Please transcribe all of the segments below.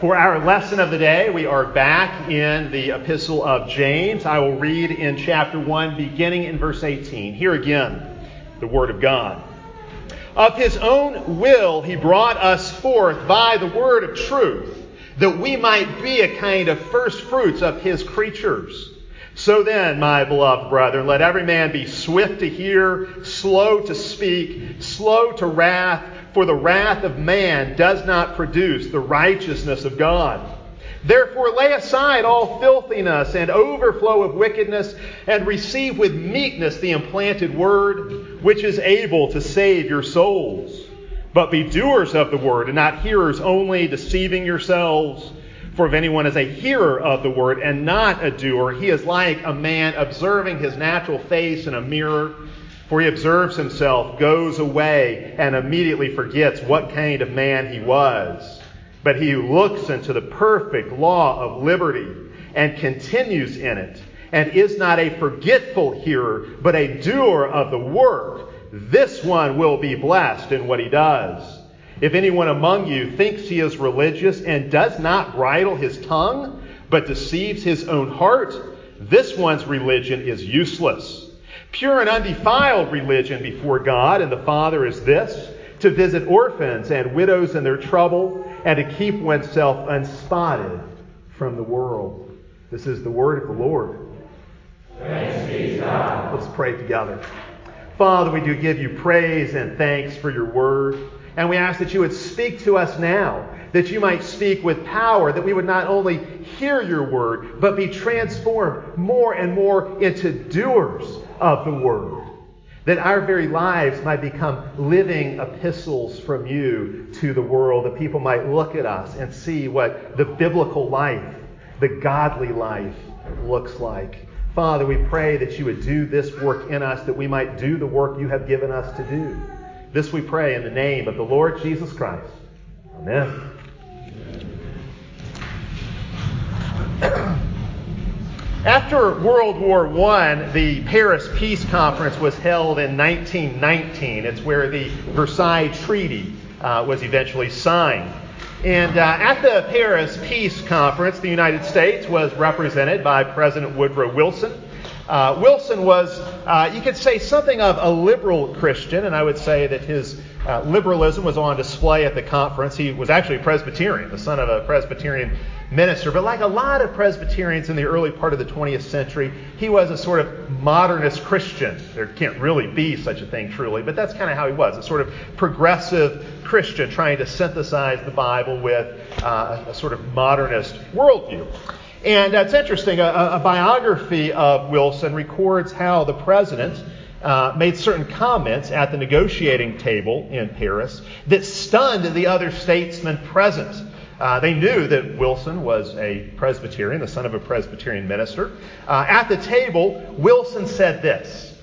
For our lesson of the day, we are back in the Epistle of James. I will read in chapter 1, beginning in verse 18. Here again, the Word of God. Of His own will, He brought us forth by the word of truth, that we might be a kind of first fruits of His creatures. So then, my beloved brethren, let every man be swift to hear, slow to speak, slow to wrath for the wrath of man does not produce the righteousness of God. Therefore, lay aside all filthiness and overflow of wickedness, and receive with meekness the implanted word, which is able to save your souls. But be doers of the word, and not hearers only, deceiving yourselves. For if anyone is a hearer of the word and not a doer, he is like a man observing his natural face in a mirror. For he observes himself, goes away, and immediately forgets what kind of man he was. But he who looks into the perfect law of liberty and continues in it, and is not a forgetful hearer, but a doer of the work, this one will be blessed in what he does. If anyone among you thinks he is religious and does not bridle his tongue, but deceives his own heart, this one's religion is useless. Pure and undefiled religion before God and the Father is this to visit orphans and widows in their trouble, and to keep oneself unspotted from the world. This is the word of the Lord. Let's pray together. Father, we do give you praise and thanks for your word. And we ask that you would speak to us now, that you might speak with power, that we would not only hear your word, but be transformed more and more into doers of the Word. That our very lives might become living epistles from you to the world, that people might look at us and see what the biblical life, the godly life, looks like. Father, we pray that you would do this work in us, that we might do the work you have given us to do. This we pray in the name of the Lord Jesus Christ. Amen. After World War I, the Paris Peace Conference was held in 1919. It's where the Versailles Treaty uh, was eventually signed. And uh, at the Paris Peace Conference, the United States was represented by President Woodrow Wilson. Uh, Wilson was, uh, you could say, something of a liberal Christian, and I would say that his uh, liberalism was on display at the conference. He was actually a Presbyterian, the son of a Presbyterian minister. But like a lot of Presbyterians in the early part of the 20th century, he was a sort of modernist Christian. There can't really be such a thing truly, but that's kind of how he was a sort of progressive Christian trying to synthesize the Bible with uh, a, sort of modernist worldview. And that's interesting, a, a, biography of Wilson records how the president. Uh, made certain comments at the negotiating table in Paris that stunned the other statesmen present. Uh, they knew that Wilson was a Presbyterian, the son of a Presbyterian minister. Uh, at the table, Wilson said this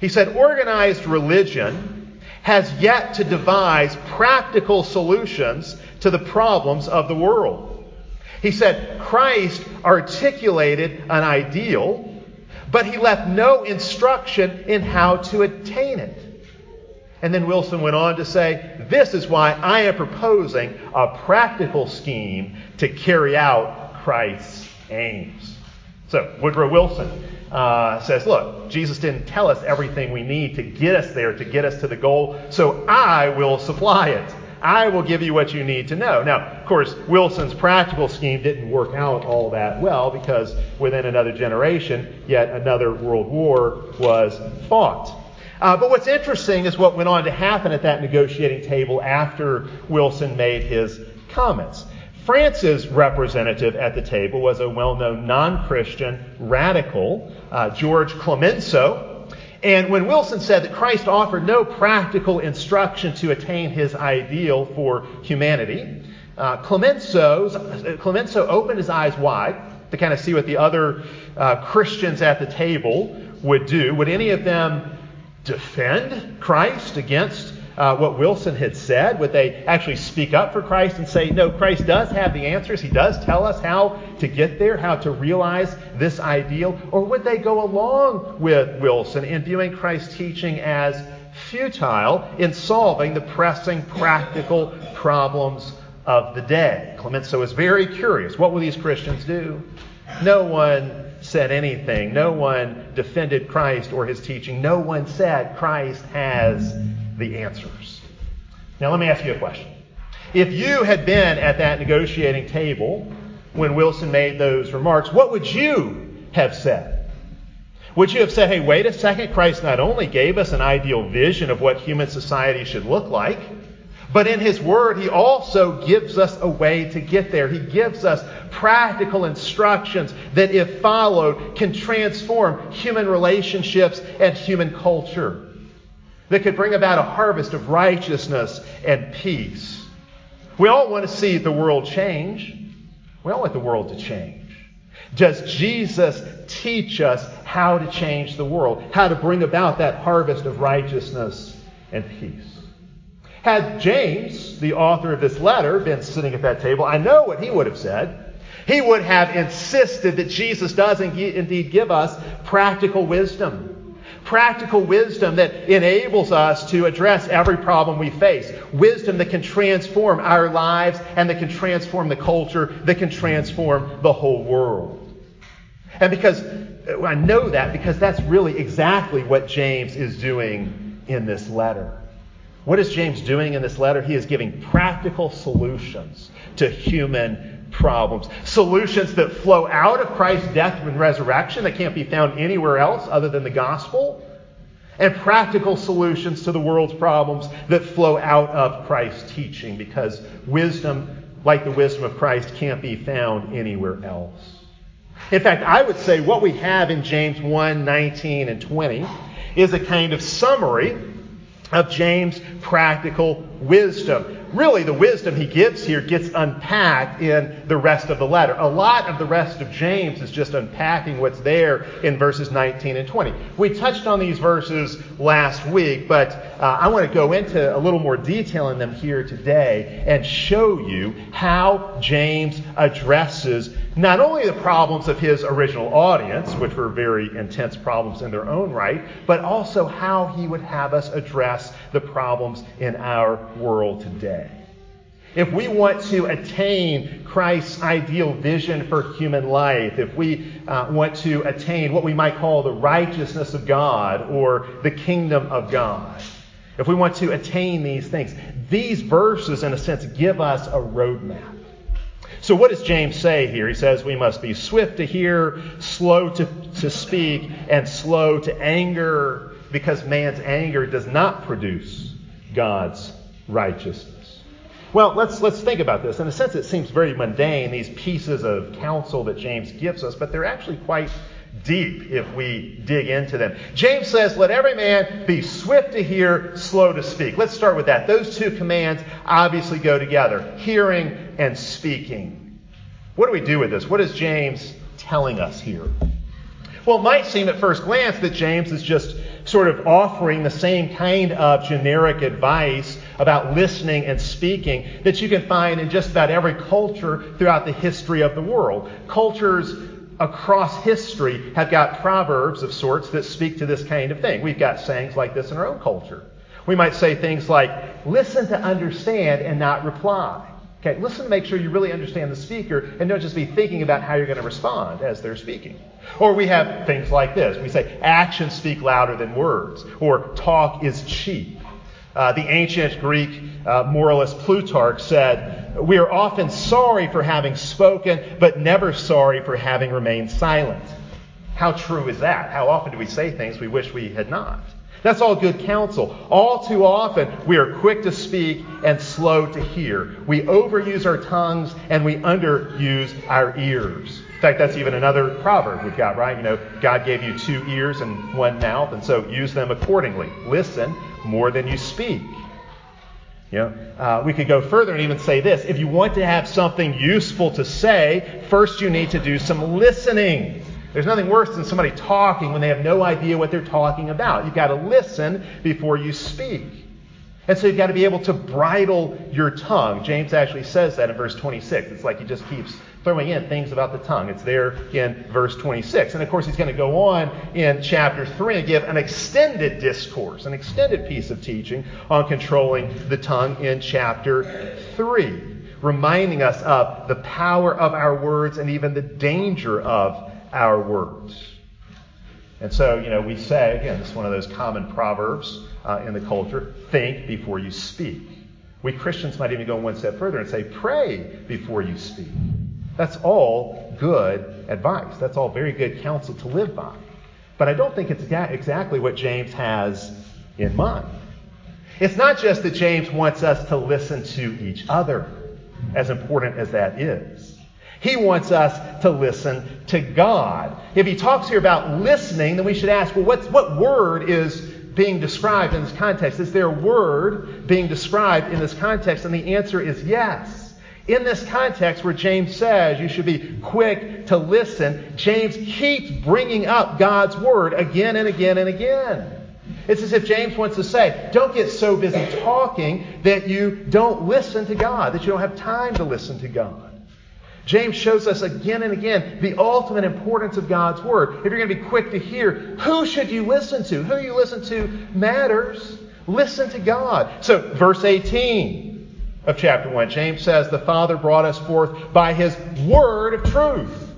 He said, Organized religion has yet to devise practical solutions to the problems of the world. He said, Christ articulated an ideal, but he left no instruction in how to attain it. And then Wilson went on to say, This is why I am proposing a practical scheme to carry out Christ's aims. So, Woodrow Wilson uh, says, Look, Jesus didn't tell us everything we need to get us there, to get us to the goal, so I will supply it. I will give you what you need to know. Now, of course, Wilson's practical scheme didn't work out all that well because within another generation, yet another world war was fought. Uh, but what's interesting is what went on to happen at that negotiating table after Wilson made his comments. France's representative at the table was a well known non Christian radical, uh, George Clemenceau. And when Wilson said that Christ offered no practical instruction to attain his ideal for humanity, uh, Clemenceau, opened his eyes wide to kind of see what the other uh, Christians at the table would do. Would any of them defend Christ against uh, what Wilson had said? Would they actually speak up for Christ and say, no, Christ does have the answers? He does tell us how to get there, how to realize this ideal? Or would they go along with Wilson in viewing Christ's teaching as futile in solving the pressing practical problems of the day. Clemenceau was very curious. What will these Christians do? No one said anything. No one defended Christ or his teaching. No one said Christ has the answers. Now, let me ask you a question. If you had been at that negotiating table when Wilson made those remarks, what would you have said? Would you have said, hey, wait a second, Christ not only gave us an ideal vision of what human society should look like, but in His Word, He also gives us a way to get there. He gives us practical instructions that, if followed, can transform human relationships and human culture, that could bring about a harvest of righteousness and peace. We all want to see the world change. We all want the world to change. Does Jesus teach us how to change the world, how to bring about that harvest of righteousness and peace? Had James, the author of this letter, been sitting at that table, I know what he would have said. He would have insisted that Jesus does indeed give us practical wisdom practical wisdom that enables us to address every problem we face. Wisdom that can transform our lives and that can transform the culture, that can transform the whole world. And because I know that because that's really exactly what James is doing in this letter. What is James doing in this letter? He is giving practical solutions to human problems. Solutions that flow out of Christ's death and resurrection that can't be found anywhere else other than the gospel. And practical solutions to the world's problems that flow out of Christ's teaching because wisdom, like the wisdom of Christ, can't be found anywhere else. In fact, I would say what we have in James 1 19 and 20 is a kind of summary of James' practical wisdom. Really, the wisdom he gives here gets unpacked in the rest of the letter. A lot of the rest of James is just unpacking what's there in verses 19 and 20. We touched on these verses last week, but uh, I want to go into a little more detail in them here today and show you how James addresses not only the problems of his original audience, which were very intense problems in their own right, but also how he would have us address the problems in our world today. If we want to attain Christ's ideal vision for human life, if we uh, want to attain what we might call the righteousness of God or the kingdom of God, if we want to attain these things, these verses, in a sense, give us a roadmap. So, what does James say here? He says we must be swift to hear, slow to, to speak, and slow to anger, because man's anger does not produce God's righteousness. Well, let's, let's think about this. In a sense, it seems very mundane, these pieces of counsel that James gives us, but they're actually quite deep if we dig into them. James says, Let every man be swift to hear, slow to speak. Let's start with that. Those two commands obviously go together hearing and speaking. What do we do with this? What is James telling us here? Well, it might seem at first glance that James is just sort of offering the same kind of generic advice about listening and speaking that you can find in just about every culture throughout the history of the world. Cultures across history have got proverbs of sorts that speak to this kind of thing. We've got sayings like this in our own culture. We might say things like, listen to understand and not reply. Okay, listen to make sure you really understand the speaker and don't just be thinking about how you're going to respond as they're speaking. Or we have things like this. We say, actions speak louder than words, or talk is cheap. Uh, the ancient Greek uh, moralist Plutarch said, We are often sorry for having spoken, but never sorry for having remained silent. How true is that? How often do we say things we wish we had not? That's all good counsel. All too often, we are quick to speak and slow to hear. We overuse our tongues and we underuse our ears. In fact, that's even another proverb we've got, right? You know, God gave you two ears and one mouth, and so use them accordingly. Listen more than you speak. You know, uh, we could go further and even say this if you want to have something useful to say, first you need to do some listening. There's nothing worse than somebody talking when they have no idea what they're talking about. You've got to listen before you speak. And so you've got to be able to bridle your tongue. James actually says that in verse 26. It's like he just keeps throwing in things about the tongue. It's there in verse 26. And of course, he's going to go on in chapter 3 and give an extended discourse, an extended piece of teaching on controlling the tongue in chapter 3. reminding us of the power of our words and even the danger of our words. And so, you know, we say, again, this is one of those common proverbs uh, in the culture think before you speak. We Christians might even go one step further and say, pray before you speak. That's all good advice. That's all very good counsel to live by. But I don't think it's exactly what James has in mind. It's not just that James wants us to listen to each other, as important as that is. He wants us to listen to God. If he talks here about listening, then we should ask, well, what's, what word is being described in this context? Is there a word being described in this context? And the answer is yes. In this context where James says you should be quick to listen, James keeps bringing up God's word again and again and again. It's as if James wants to say, don't get so busy talking that you don't listen to God, that you don't have time to listen to God. James shows us again and again the ultimate importance of God's Word. If you're going to be quick to hear, who should you listen to? Who you listen to matters. Listen to God. So, verse 18 of chapter 1, James says, The Father brought us forth by His Word of truth.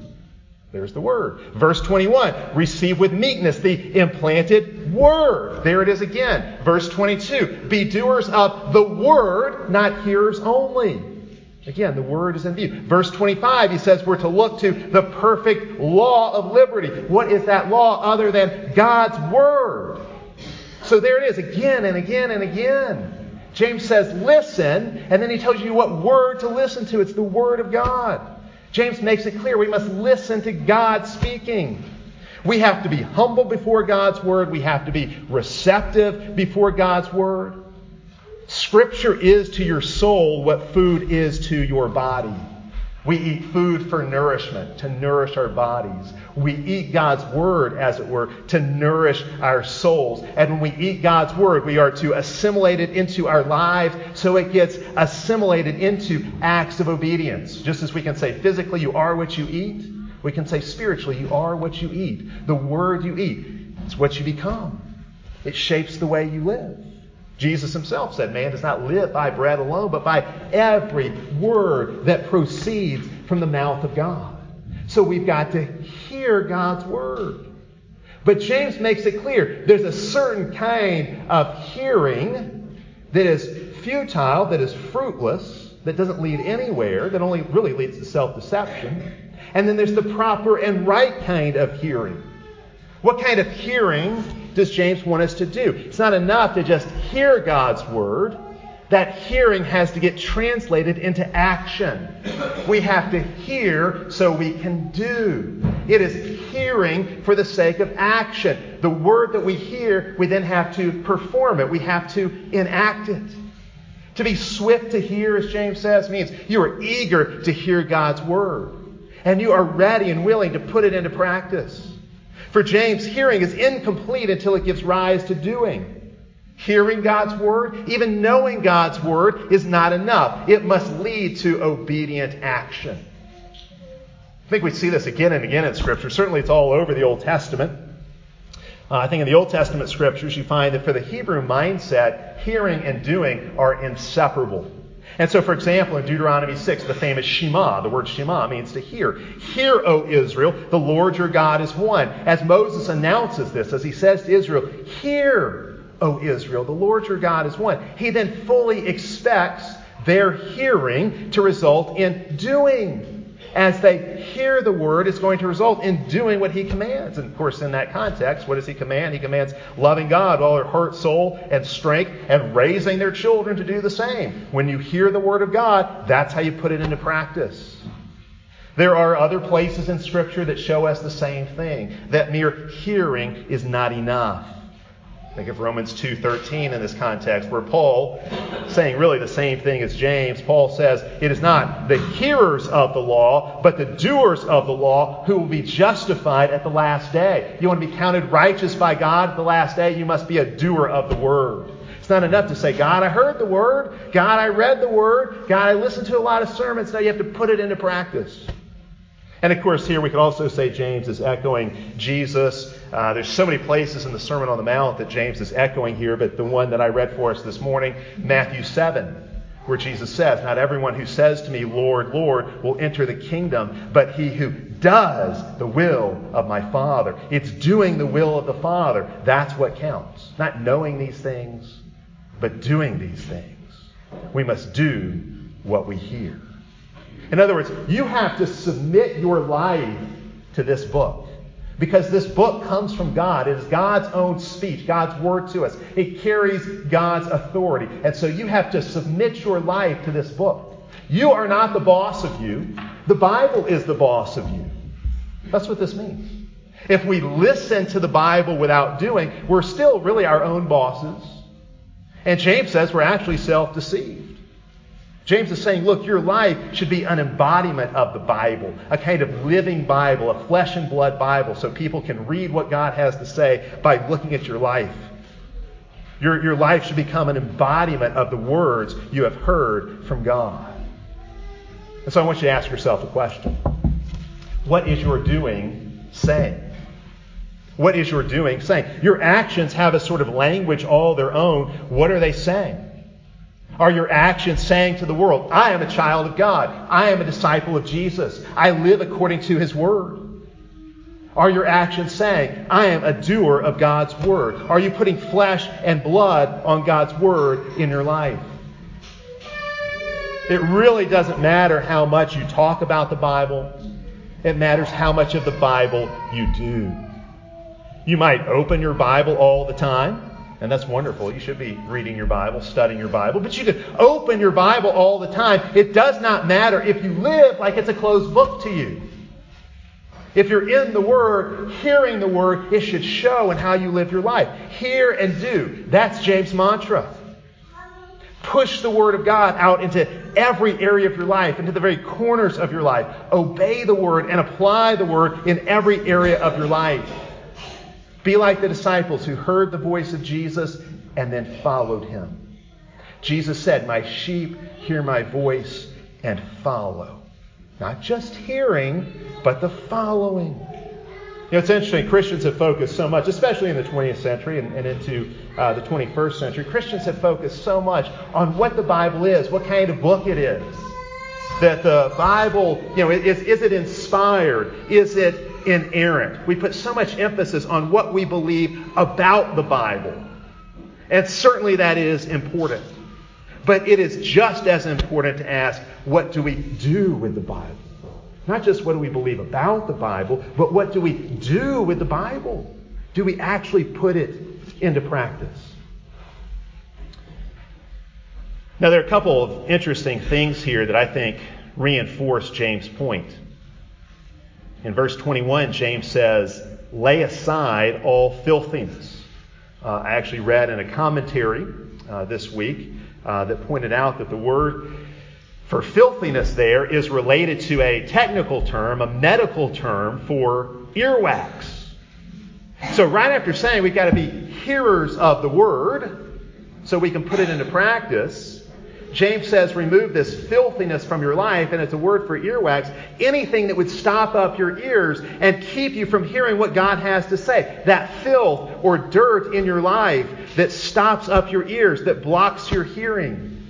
There's the Word. Verse 21, receive with meekness the implanted Word. There it is again. Verse 22, be doers of the Word, not hearers only Again, the word is in view. Verse 25, he says we're to look to the perfect law of liberty. What is that law other than God's word? So there it is, again and again and again. James says, listen, and then he tells you what word to listen to. It's the word of God. James makes it clear we must listen to God speaking. We have to be humble before God's word. We have to be receptive before God's word. Scripture is to your soul what food is to your body. We eat food for nourishment, to nourish our bodies. We eat God's Word, as it were, to nourish our souls. And when we eat God's Word, we are to assimilate it into our lives so it gets assimilated into acts of obedience. Just as we can say physically, you are what you eat, we can say spiritually, you are what you eat. The Word you eat, it's what you become, it shapes the way you live. Jesus himself said, Man does not live by bread alone, but by every word that proceeds from the mouth of God. So we've got to hear God's word. But James makes it clear there's a certain kind of hearing that is futile, that is fruitless, that doesn't lead anywhere, that only really leads to self deception. And then there's the proper and right kind of hearing. What kind of hearing does James want us to do? It's not enough to just hear God's word. That hearing has to get translated into action. We have to hear so we can do. It is hearing for the sake of action. The word that we hear, we then have to perform it. We have to enact it. To be swift to hear, as James says, means you are eager to hear God's word. And you are ready and willing to put it into practice. For James, hearing is incomplete until it gives rise to doing. Hearing God's word, even knowing God's word, is not enough. It must lead to obedient action. I think we see this again and again in Scripture. Certainly, it's all over the Old Testament. Uh, I think in the Old Testament scriptures, you find that for the Hebrew mindset, hearing and doing are inseparable. And so, for example, in Deuteronomy 6, the famous Shema, the word Shema means to hear. Hear, O Israel, the Lord your God is one. As Moses announces this, as he says to Israel, Hear, O Israel, the Lord your God is one. He then fully expects their hearing to result in doing as they hear the word, it's going to result in doing what he commands. And of course, in that context, what does he command? He commands loving God with all their heart, soul, and strength, and raising their children to do the same. When you hear the word of God, that's how you put it into practice. There are other places in Scripture that show us the same thing that mere hearing is not enough. Think of Romans 2:13 in this context, where Paul, saying really the same thing as James, Paul says, "It is not the hearers of the law, but the doers of the law who will be justified at the last day." You want to be counted righteous by God at the last day, you must be a doer of the word. It's not enough to say, "God, I heard the word. God, I read the word. God, I listened to a lot of sermons." Now you have to put it into practice. And of course, here we could also say James is echoing Jesus. Uh, there's so many places in the Sermon on the Mount that James is echoing here, but the one that I read for us this morning, Matthew 7, where Jesus says, Not everyone who says to me, Lord, Lord, will enter the kingdom, but he who does the will of my Father. It's doing the will of the Father. That's what counts. Not knowing these things, but doing these things. We must do what we hear. In other words, you have to submit your life to this book. Because this book comes from God. It is God's own speech, God's word to us. It carries God's authority. And so you have to submit your life to this book. You are not the boss of you, the Bible is the boss of you. That's what this means. If we listen to the Bible without doing, we're still really our own bosses. And James says we're actually self deceived. James is saying, look, your life should be an embodiment of the Bible, a kind of living Bible, a flesh and blood Bible, so people can read what God has to say by looking at your life. Your, your life should become an embodiment of the words you have heard from God. And so I want you to ask yourself a question What is your doing saying? What is your doing saying? Your actions have a sort of language all their own. What are they saying? Are your actions saying to the world, I am a child of God. I am a disciple of Jesus. I live according to his word? Are your actions saying, I am a doer of God's word? Are you putting flesh and blood on God's word in your life? It really doesn't matter how much you talk about the Bible. It matters how much of the Bible you do. You might open your Bible all the time. And that's wonderful. You should be reading your Bible, studying your Bible. But you can open your Bible all the time. It does not matter if you live like it's a closed book to you. If you're in the Word, hearing the Word, it should show in how you live your life. Hear and do. That's James' mantra. Push the Word of God out into every area of your life, into the very corners of your life. Obey the Word and apply the Word in every area of your life. Be like the disciples who heard the voice of Jesus and then followed him. Jesus said, My sheep hear my voice and follow. Not just hearing, but the following. You know, it's interesting. Christians have focused so much, especially in the 20th century and, and into uh, the 21st century. Christians have focused so much on what the Bible is, what kind of book it is. That the Bible, you know, is, is it inspired? Is it inerrant. We put so much emphasis on what we believe about the Bible. And certainly that is important. But it is just as important to ask what do we do with the Bible? Not just what do we believe about the Bible, but what do we do with the Bible? Do we actually put it into practice? Now, there are a couple of interesting things here that I think reinforce James' point. In verse 21, James says, Lay aside all filthiness. Uh, I actually read in a commentary uh, this week uh, that pointed out that the word for filthiness there is related to a technical term, a medical term for earwax. So, right after saying we've got to be hearers of the word so we can put it into practice, James says, remove this filthiness from your life, and it's a word for earwax. Anything that would stop up your ears and keep you from hearing what God has to say. That filth or dirt in your life that stops up your ears, that blocks your hearing.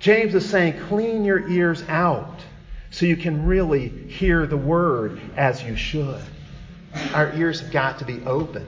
James is saying, clean your ears out so you can really hear the word as you should. Our ears have got to be open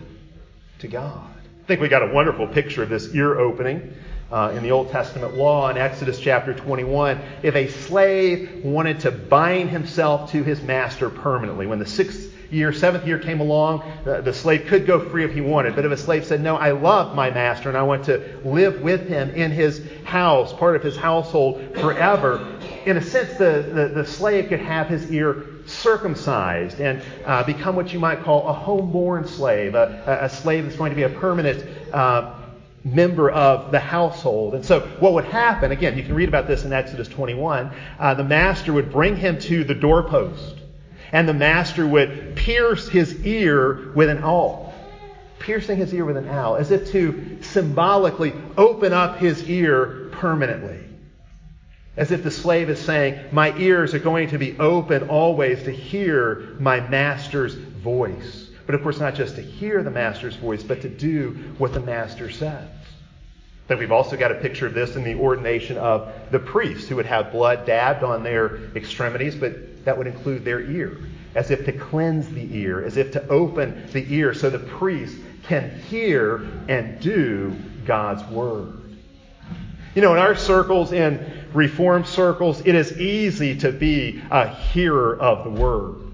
to God. I think we got a wonderful picture of this ear opening uh, in the Old Testament law in Exodus chapter 21, if a slave wanted to bind himself to his master permanently, when the sixth year, seventh year came along, the, the, slave could go free if he wanted. But if a slave said, No, I love my master and I want to live with him in his house, part of his household forever, in a sense, the, the, the slave could have his ear circumcised and uh, become what you might call a homeborn slave, a, a slave that's going to be a permanent. Uh, member of the household. And so, what would happen, again, you can read about this in Exodus 21, uh, the master would bring him to the doorpost, and the master would pierce his ear with an awl. Piercing his ear with an awl, as if to symbolically open up his ear permanently. As if the slave is saying, My ears are going to be open always to hear my master's voice. But of course, not just to hear the master's voice, but to do what the master says. Then we've also got a picture of this in the ordination of the priests who would have blood dabbed on their extremities, but that would include their ear, as if to cleanse the ear, as if to open the ear so the priest can hear and do God's word. You know, in our circles, in Reformed circles, it is easy to be a hearer of the word.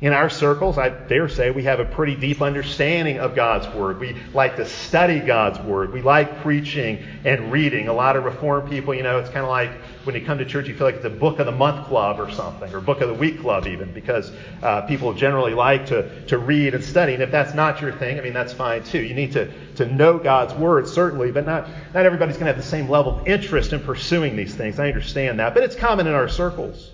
In our circles, I dare say we have a pretty deep understanding of God's Word. We like to study God's Word. We like preaching and reading. A lot of Reformed people, you know, it's kind of like when you come to church, you feel like it's a book of the month club or something, or book of the week club even, because uh, people generally like to, to read and study. And if that's not your thing, I mean, that's fine too. You need to, to know God's Word, certainly, but not, not everybody's going to have the same level of interest in pursuing these things. I understand that. But it's common in our circles.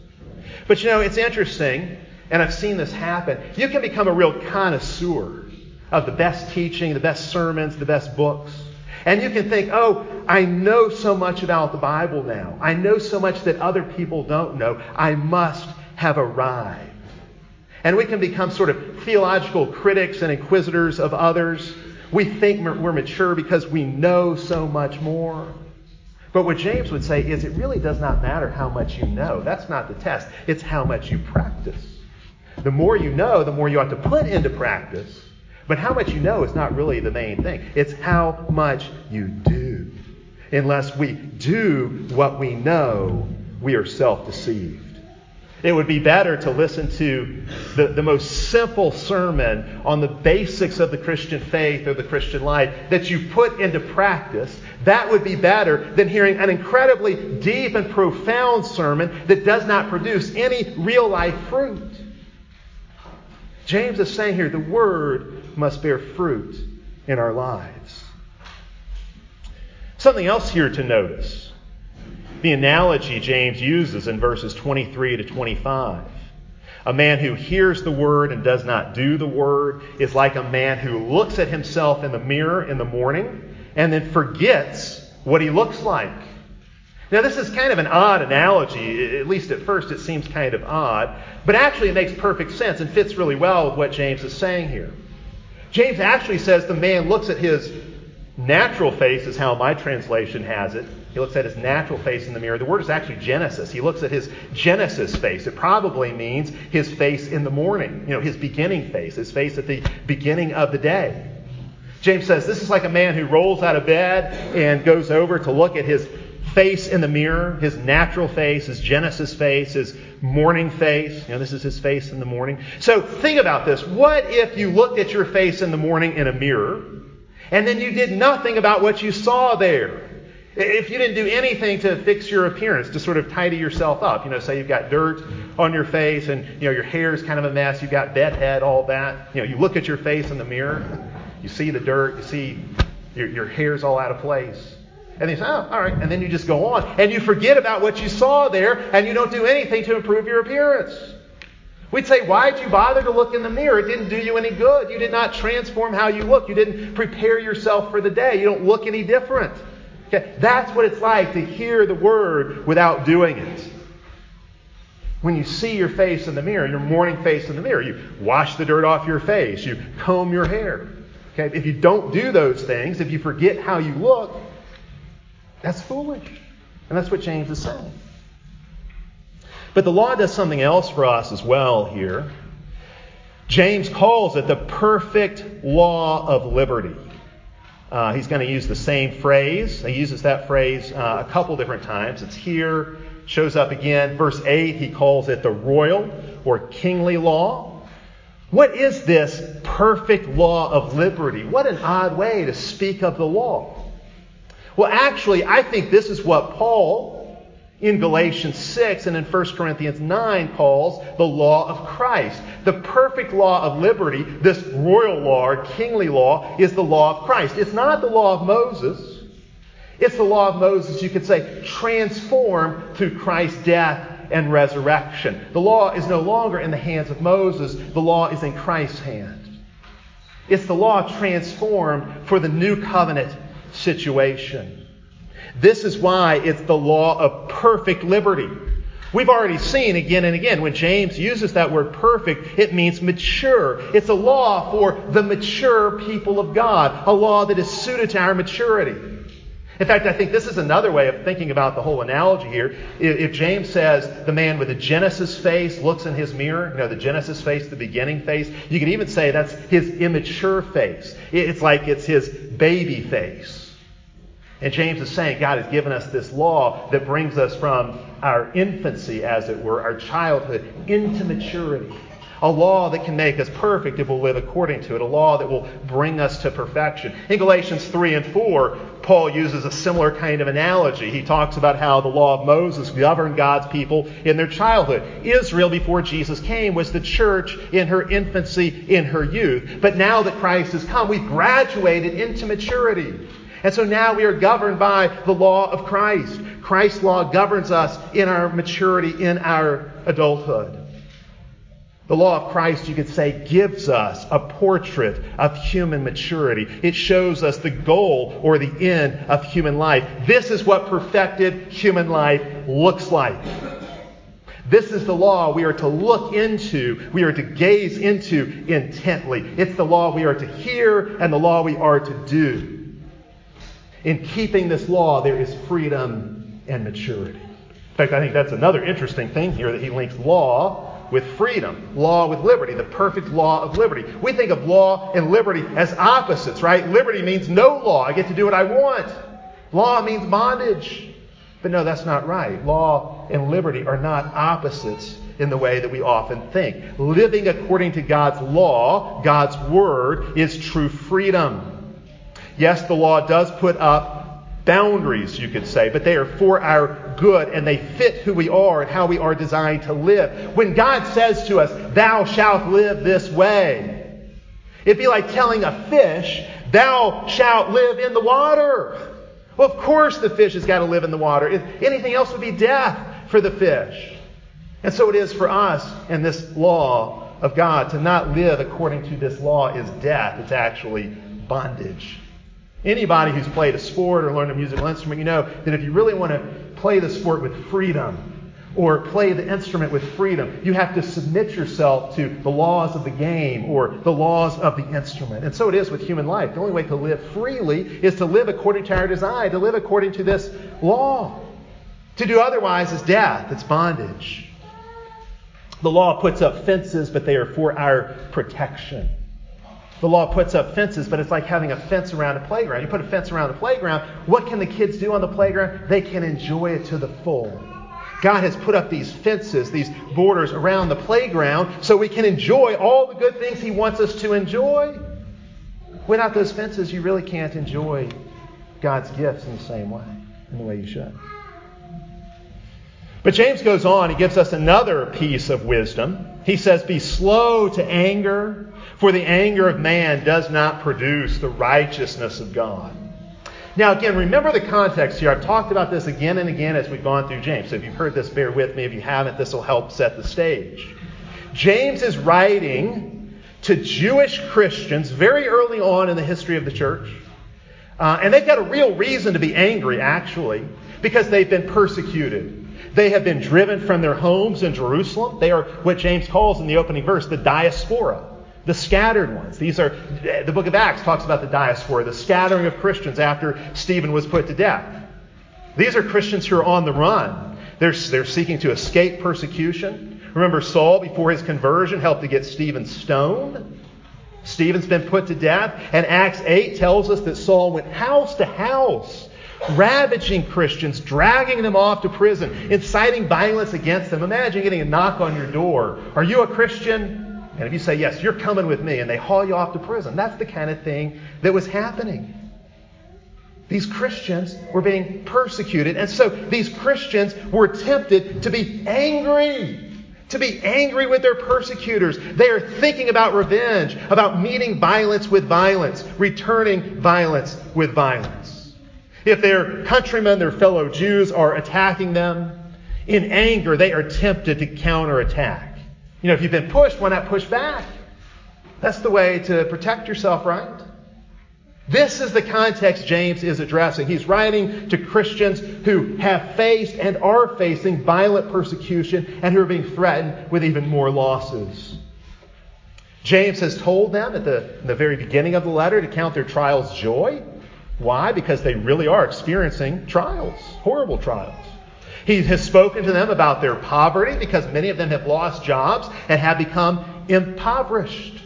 But you know, it's interesting and I've seen this happen, you can become a real connoisseur of the best teaching, the best sermons, the best books. And you can think, oh, I know so much about the Bible now. I know so much that other people don't know. I must have arrived. And we can become sort of theological critics and inquisitors of others. We think we're mature because we know so much more. But what James would say is it really does not matter how much you know. That's not the test, it's how much you practice. The more you know, the more you ought to put into practice. But how much you know is not really the main thing. It's how much you do. Unless we do what we know, we are self deceived. It would be better to listen to the, the most simple sermon on the basics of the Christian faith or the Christian life that you put into practice. That would be better than hearing an incredibly deep and profound sermon that does not produce any real life fruit. James is saying here the word must bear fruit in our lives. Something else here to notice the analogy James uses in verses 23 to 25. A man who hears the word and does not do the word is like a man who looks at himself in the mirror in the morning and then forgets what he looks like. Now, this is kind of an odd analogy. At least at first, it seems kind of odd. But actually, it makes perfect sense and fits really well with what James is saying here. James actually says the man looks at his natural face, is how my translation has it. He looks at his natural face in the mirror. The word is actually Genesis. He looks at his Genesis face. It probably means his face in the morning, you know, his beginning face, his face at the beginning of the day. James says this is like a man who rolls out of bed and goes over to look at his face in the mirror, his natural face, his Genesis face, his morning face. You know, this is his face in the morning. So think about this. What if you looked at your face in the morning in a mirror and then you did nothing about what you saw there? If you didn't do anything to fix your appearance, to sort of tidy yourself up, you know, say you've got dirt on your face and, you know, your hair is kind of a mess, you've got bedhead, all that. You know, you look at your face in the mirror, you see the dirt, you see your, your hair's all out of place. And they say, oh, all right. And then you just go on. And you forget about what you saw there, and you don't do anything to improve your appearance. We'd say, why'd you bother to look in the mirror? It didn't do you any good. You did not transform how you look. You didn't prepare yourself for the day. You don't look any different. Okay? That's what it's like to hear the word without doing it. When you see your face in the mirror, your morning face in the mirror, you wash the dirt off your face, you comb your hair. Okay? If you don't do those things, if you forget how you look, that's foolish. And that's what James is saying. But the law does something else for us as well here. James calls it the perfect law of liberty. Uh, he's going to use the same phrase. He uses that phrase uh, a couple different times. It's here, shows up again. Verse 8, he calls it the royal or kingly law. What is this perfect law of liberty? What an odd way to speak of the law. Well, actually, I think this is what Paul in Galatians 6 and in 1 Corinthians 9 calls the law of Christ. The perfect law of liberty, this royal law or kingly law, is the law of Christ. It's not the law of Moses. It's the law of Moses, you could say, transformed through Christ's death and resurrection. The law is no longer in the hands of Moses, the law is in Christ's hand. It's the law transformed for the new covenant situation. This is why it's the law of perfect liberty. We've already seen again and again when James uses that word perfect, it means mature. It's a law for the mature people of God, a law that is suited to our maturity. In fact, I think this is another way of thinking about the whole analogy here. If James says the man with the Genesis face looks in his mirror, you know, the Genesis face, the beginning face, you could even say that's his immature face. It's like it's his baby face. And James is saying God has given us this law that brings us from our infancy, as it were, our childhood, into maturity. A law that can make us perfect if we'll live according to it. A law that will bring us to perfection. In Galatians 3 and 4, Paul uses a similar kind of analogy. He talks about how the law of Moses governed God's people in their childhood. Israel, before Jesus came, was the church in her infancy, in her youth. But now that Christ has come, we've graduated into maturity. And so now we are governed by the law of Christ. Christ's law governs us in our maturity, in our adulthood. The law of Christ, you could say, gives us a portrait of human maturity. It shows us the goal or the end of human life. This is what perfected human life looks like. This is the law we are to look into, we are to gaze into intently. It's the law we are to hear and the law we are to do. In keeping this law, there is freedom and maturity. In fact, I think that's another interesting thing here that he links law with freedom, law with liberty, the perfect law of liberty. We think of law and liberty as opposites, right? Liberty means no law. I get to do what I want. Law means bondage. But no, that's not right. Law and liberty are not opposites in the way that we often think. Living according to God's law, God's word, is true freedom. Yes, the law does put up boundaries, you could say, but they are for our good and they fit who we are and how we are designed to live. When God says to us, Thou shalt live this way, it'd be like telling a fish, Thou shalt live in the water. Well, of course the fish has got to live in the water. If anything else would be death for the fish. And so it is for us in this law of God. To not live according to this law is death. It's actually bondage. Anybody who's played a sport or learned a musical instrument, you know that if you really want to play the sport with freedom or play the instrument with freedom, you have to submit yourself to the laws of the game or the laws of the instrument. And so it is with human life. The only way to live freely is to live according to our design, to live according to this law. To do otherwise is death, it's bondage. The law puts up fences, but they are for our protection. The law puts up fences, but it's like having a fence around a playground. You put a fence around the playground, what can the kids do on the playground? They can enjoy it to the full. God has put up these fences, these borders around the playground so we can enjoy all the good things He wants us to enjoy. Without those fences, you really can't enjoy God's gifts in the same way, in the way you should. But James goes on, he gives us another piece of wisdom. He says, Be slow to anger, for the anger of man does not produce the righteousness of God. Now, again, remember the context here. I've talked about this again and again as we've gone through James. So if you've heard this, bear with me. If you haven't, this will help set the stage. James is writing to Jewish Christians very early on in the history of the church. Uh, and they've got a real reason to be angry, actually, because they've been persecuted. They have been driven from their homes in Jerusalem. They are what James calls in the opening verse the diaspora the scattered ones. These are, the book of Acts talks about the diaspora, the scattering of Christians after Stephen was put to death. These are Christians who are on the run. They're, they're seeking to escape persecution. Remember, Saul, before his conversion, helped to get Stephen stoned. Stephen's been put to death. And Acts 8 tells us that Saul went house to house, ravaging Christians, dragging them off to prison, inciting violence against them. Imagine getting a knock on your door. Are you a Christian? And if you say, Yes, you're coming with me, and they haul you off to prison, that's the kind of thing that was happening. These Christians were being persecuted, and so these Christians were tempted to be angry. To be angry with their persecutors. They are thinking about revenge, about meeting violence with violence, returning violence with violence. If their countrymen, their fellow Jews, are attacking them, in anger, they are tempted to counterattack. You know, if you've been pushed, why not push back? That's the way to protect yourself, right? This is the context James is addressing. He's writing to Christians who have faced and are facing violent persecution and who are being threatened with even more losses. James has told them at the, the very beginning of the letter to count their trials joy. Why? Because they really are experiencing trials, horrible trials. He has spoken to them about their poverty because many of them have lost jobs and have become impoverished.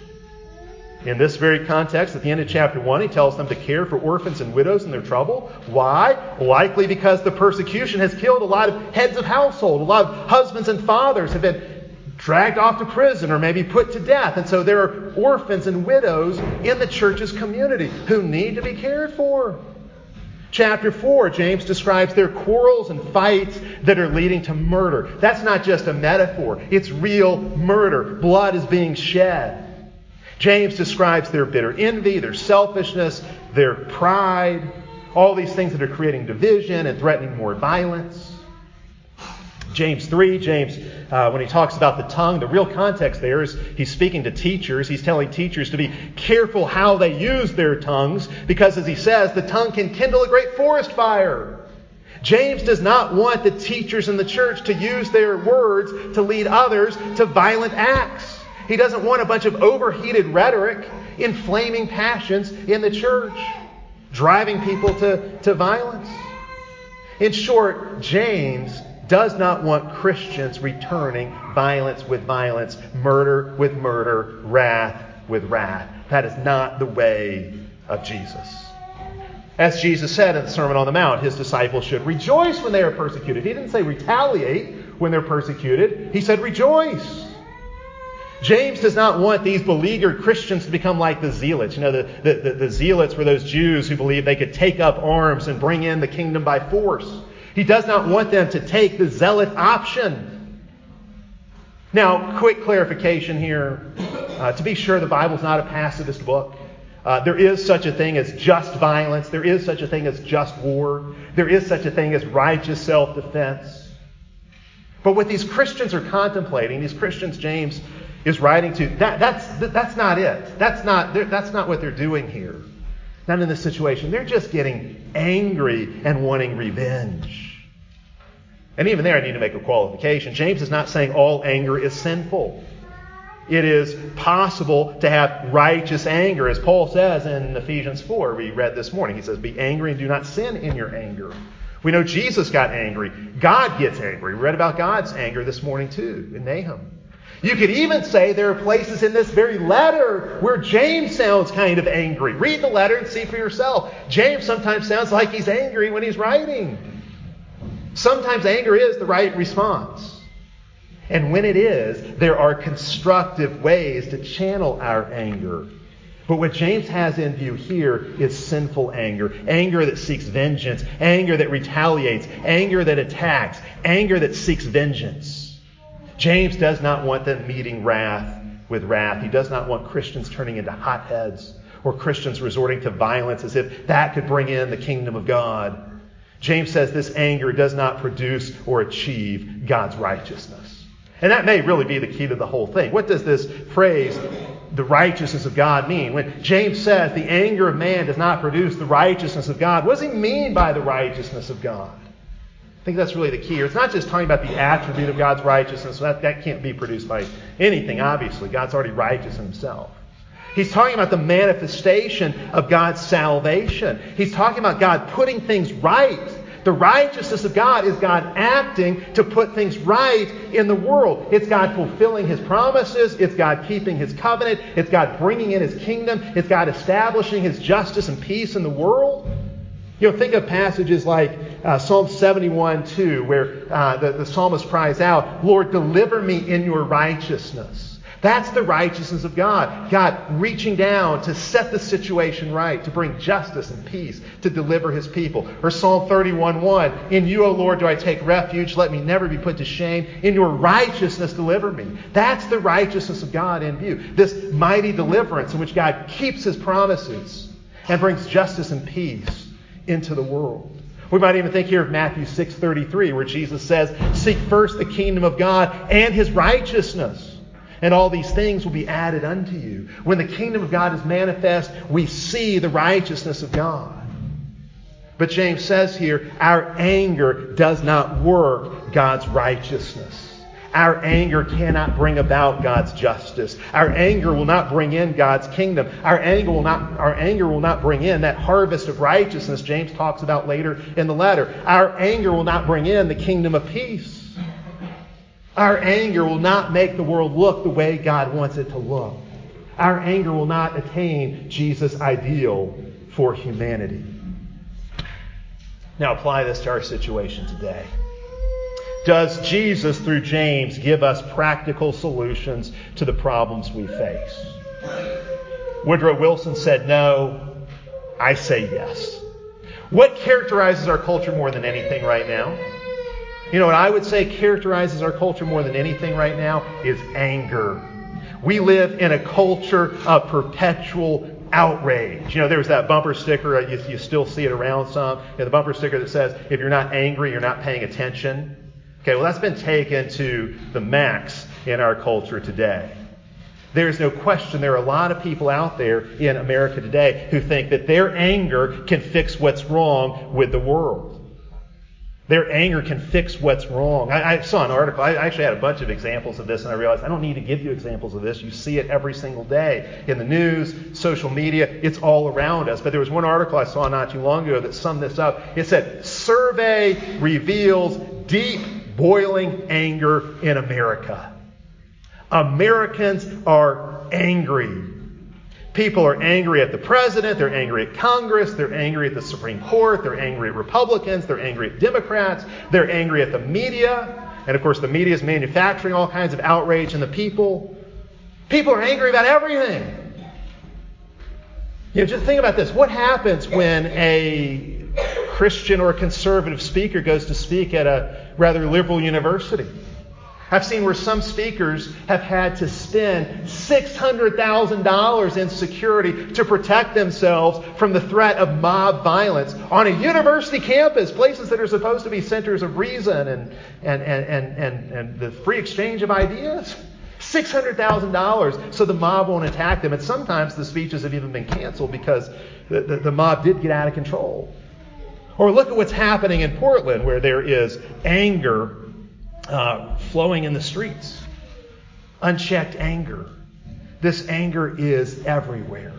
In this very context, at the end of chapter 1, he tells them to care for orphans and widows in their trouble. Why? Likely because the persecution has killed a lot of heads of household. A lot of husbands and fathers have been dragged off to prison or maybe put to death. And so there are orphans and widows in the church's community who need to be cared for. Chapter 4, James describes their quarrels and fights that are leading to murder. That's not just a metaphor, it's real murder. Blood is being shed. James describes their bitter envy, their selfishness, their pride, all these things that are creating division and threatening more violence. James 3, James, uh, when he talks about the tongue, the real context there is he's speaking to teachers. He's telling teachers to be careful how they use their tongues because, as he says, the tongue can kindle a great forest fire. James does not want the teachers in the church to use their words to lead others to violent acts. He doesn't want a bunch of overheated rhetoric, inflaming passions in the church, driving people to, to violence. In short, James does not want Christians returning violence with violence, murder with murder, wrath with wrath. That is not the way of Jesus. As Jesus said in the Sermon on the Mount, his disciples should rejoice when they are persecuted. He didn't say retaliate when they're persecuted, he said rejoice. James does not want these beleaguered Christians to become like the zealots. You know, the, the, the, the zealots were those Jews who believed they could take up arms and bring in the kingdom by force. He does not want them to take the zealot option. Now, quick clarification here. Uh, to be sure, the Bible's not a pacifist book. Uh, there is such a thing as just violence. There is such a thing as just war. There is such a thing as righteous self defense. But what these Christians are contemplating, these Christians James is writing to, that, that's, that's not it. That's not, that's not what they're doing here. Not in this situation. They're just getting angry and wanting revenge. And even there, I need to make a qualification. James is not saying all anger is sinful. It is possible to have righteous anger, as Paul says in Ephesians 4, we read this morning. He says, Be angry and do not sin in your anger. We know Jesus got angry. God gets angry. We read about God's anger this morning, too, in Nahum. You could even say there are places in this very letter where James sounds kind of angry. Read the letter and see for yourself. James sometimes sounds like he's angry when he's writing. Sometimes anger is the right response. And when it is, there are constructive ways to channel our anger. But what James has in view here is sinful anger. Anger that seeks vengeance. Anger that retaliates. Anger that attacks. Anger that seeks vengeance. James does not want them meeting wrath with wrath. He does not want Christians turning into hotheads or Christians resorting to violence as if that could bring in the kingdom of God. James says this anger does not produce or achieve God's righteousness. And that may really be the key to the whole thing. What does this phrase, the righteousness of God, mean? When James says the anger of man does not produce the righteousness of God, what does he mean by the righteousness of God? I think that's really the key. It's not just talking about the attribute of God's righteousness. That, that can't be produced by anything, obviously. God's already righteous himself. He's talking about the manifestation of God's salvation. He's talking about God putting things right. The righteousness of God is God acting to put things right in the world. It's God fulfilling His promises. It's God keeping His covenant. It's God bringing in His kingdom. It's God establishing His justice and peace in the world. You know, think of passages like uh, Psalm 71 2, where uh, the, the psalmist cries out, Lord, deliver me in your righteousness. That's the righteousness of God. God reaching down to set the situation right, to bring justice and peace, to deliver his people. Or Psalm 31 1, In you, O Lord, do I take refuge. Let me never be put to shame. In your righteousness, deliver me. That's the righteousness of God in view. This mighty deliverance in which God keeps his promises and brings justice and peace into the world. We might even think here of Matthew 6:33 where Jesus says, "Seek first the kingdom of God and his righteousness, and all these things will be added unto you." When the kingdom of God is manifest, we see the righteousness of God. But James says here, our anger does not work God's righteousness. Our anger cannot bring about God's justice. Our anger will not bring in God's kingdom. Our anger will not, our anger will not bring in that harvest of righteousness James talks about later in the letter. Our anger will not bring in the kingdom of peace. Our anger will not make the world look the way God wants it to look. Our anger will not attain Jesus' ideal for humanity. Now apply this to our situation today. Does Jesus, through James, give us practical solutions to the problems we face? Woodrow Wilson said no. I say yes. What characterizes our culture more than anything right now? You know what I would say characterizes our culture more than anything right now is anger. We live in a culture of perpetual outrage. You know, there was that bumper sticker, uh, you, you still see it around some, you know, the bumper sticker that says, if you're not angry, you're not paying attention. Okay, well, that's been taken to the max in our culture today. There's no question there are a lot of people out there in America today who think that their anger can fix what's wrong with the world. Their anger can fix what's wrong. I, I, saw an article. I actually had a bunch of examples of this, and I realized I don't need to give you examples of this. You see it every single day in the news, social media. It's all around us. But there was one article I saw not too long ago that summed this up. It said, Survey reveals deep boiling anger in America. Americans are angry. People are angry at the president, they're angry at Congress, they're angry at the Supreme Court, they're angry at Republicans, they're angry at Democrats, they're angry at the media. And of course, the media is manufacturing all kinds of outrage in the people. People are angry about everything. You know, just think about this. What happens when a Christian or a conservative speaker goes to speak at a rather liberal university? I've seen where some speakers have had to spend $600,000 in security to protect themselves from the threat of mob violence on a university campus, places that are supposed to be centers of reason and, and, and, and, and, the free exchange of ideas. $600,000 so the mob won't attack them. And sometimes the speeches have even been canceled because the, the, the mob did get out of control. Or look at what's happening in Portland, where there is anger uh, flowing in the streets. Unchecked anger. This anger is everywhere.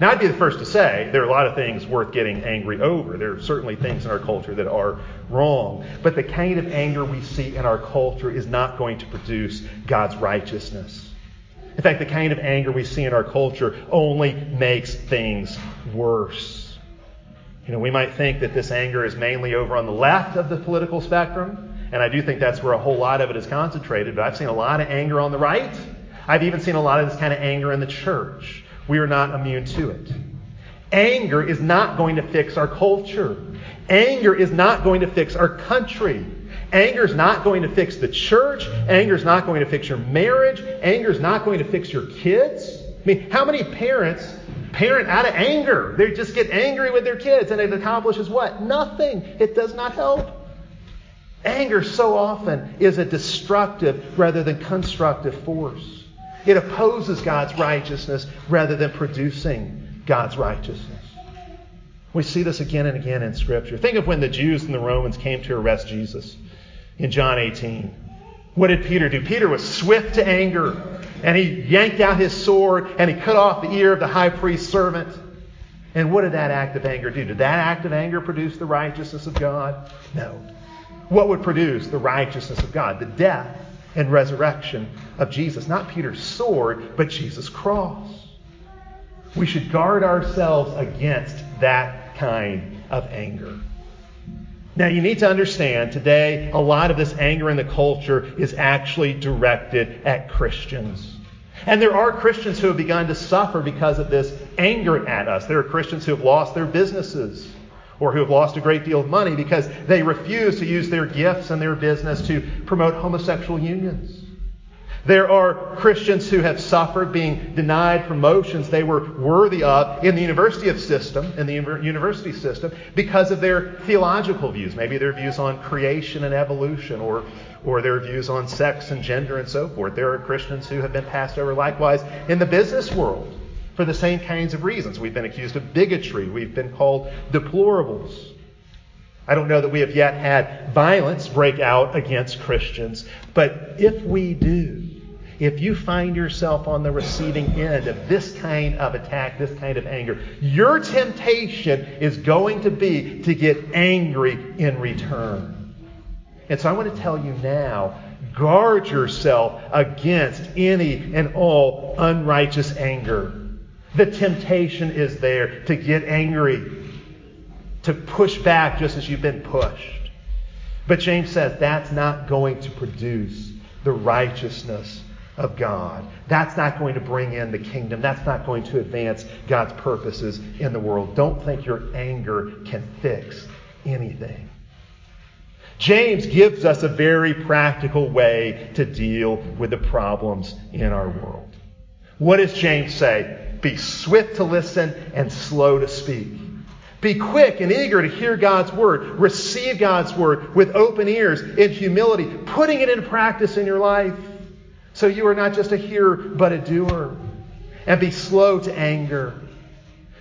Now, I'd be the first to say there are a lot of things worth getting angry over. There are certainly things in our culture that are wrong. But the kind of anger we see in our culture is not going to produce God's righteousness. In fact, the kind of anger we see in our culture only makes things worse. You know, we might think that this anger is mainly over on the left of the political spectrum. And I do think that's where a whole lot of it is concentrated. But I've seen a lot of anger on the right. I've even seen a lot of this kind of anger in the church. We are not immune to it. Anger is not going to fix our culture. Anger is not going to fix our country. Anger is not going to fix the church. Anger is not going to fix your marriage. Anger is not going to fix your kids. I mean, how many parents parent out of anger? They just get angry with their kids and it accomplishes what? Nothing. It does not help. Anger so often is a destructive rather than constructive force. It opposes God's righteousness rather than producing God's righteousness. We see this again and again in Scripture. Think of when the Jews and the Romans came to arrest Jesus in John 18. What did Peter do? Peter was swift to anger, and he yanked out his sword and he cut off the ear of the high priest's servant. And what did that act of anger do? Did that act of anger produce the righteousness of God? No what would produce the righteousness of God? The death and resurrection of Jesus. Not Peter's sword, but Jesus' cross. We should guard ourselves against that kind of anger. Now, you need to understand today, a lot of this anger in the culture is actually directed at Christians. And there are Christians who have begun to suffer because of this anger at us. There are Christians who have lost their businesses or who have lost a great deal of money because they refuse to use their gifts and their business to promote homosexual unions. There are Christians who have suffered being denied promotions they were worthy of in the university system, in the university system, because of their theological views. Maybe their views on creation and evolution, or, or their views on sex and gender and so forth. There are Christians who have been passed over likewise in the business world for the same kinds of reasons. We've been accused of bigotry. We've been called deplorables. I don't know that we have yet had violence break out against Christians, but if we do, if you find yourself on the receiving end of this kind of attack, this kind of anger, your temptation is going to be to get angry in return. And so I want to tell you now guard yourself against any and all unrighteous anger. The temptation is there to get angry, to push back just as you've been pushed. But James says that's not going to produce the righteousness of God. That's not going to bring in the kingdom. That's not going to advance God's purposes in the world. Don't think your anger can fix anything. James gives us a very practical way to deal with the problems in our world. What does James say? Be swift to listen and slow to speak. Be quick and eager to hear God's word. Receive God's word with open ears in humility, putting it into practice in your life. So you are not just a hearer, but a doer. And be slow to anger,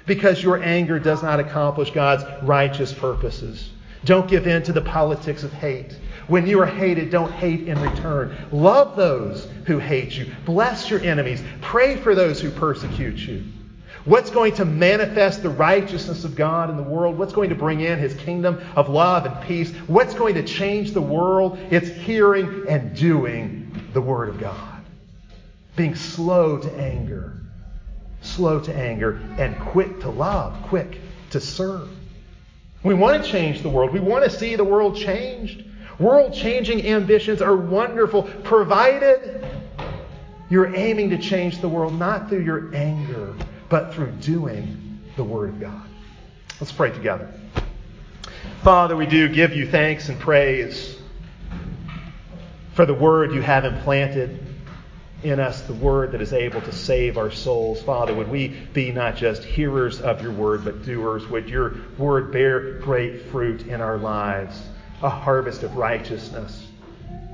because your anger does not accomplish God's righteous purposes. Don't give in to the politics of hate. When you are hated, don't hate in return. Love those who hate you. Bless your enemies. Pray for those who persecute you. What's going to manifest the righteousness of God in the world? What's going to bring in his kingdom of love and peace? What's going to change the world? It's hearing and doing the Word of God. Being slow to anger, slow to anger, and quick to love, quick to serve. We want to change the world. We want to see the world changed. World changing ambitions are wonderful, provided you're aiming to change the world not through your anger, but through doing the Word of God. Let's pray together. Father, we do give you thanks and praise for the Word you have implanted in us, the Word that is able to save our souls. Father, would we be not just hearers of your Word, but doers? Would your Word bear great fruit in our lives? A harvest of righteousness.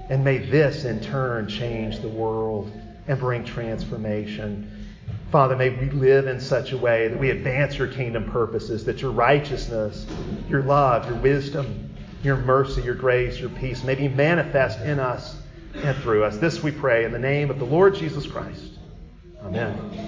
And may this in turn change the world and bring transformation. Father, may we live in such a way that we advance your kingdom purposes, that your righteousness, your love, your wisdom, your mercy, your grace, your peace may be manifest in us and through us. This we pray in the name of the Lord Jesus Christ. Amen.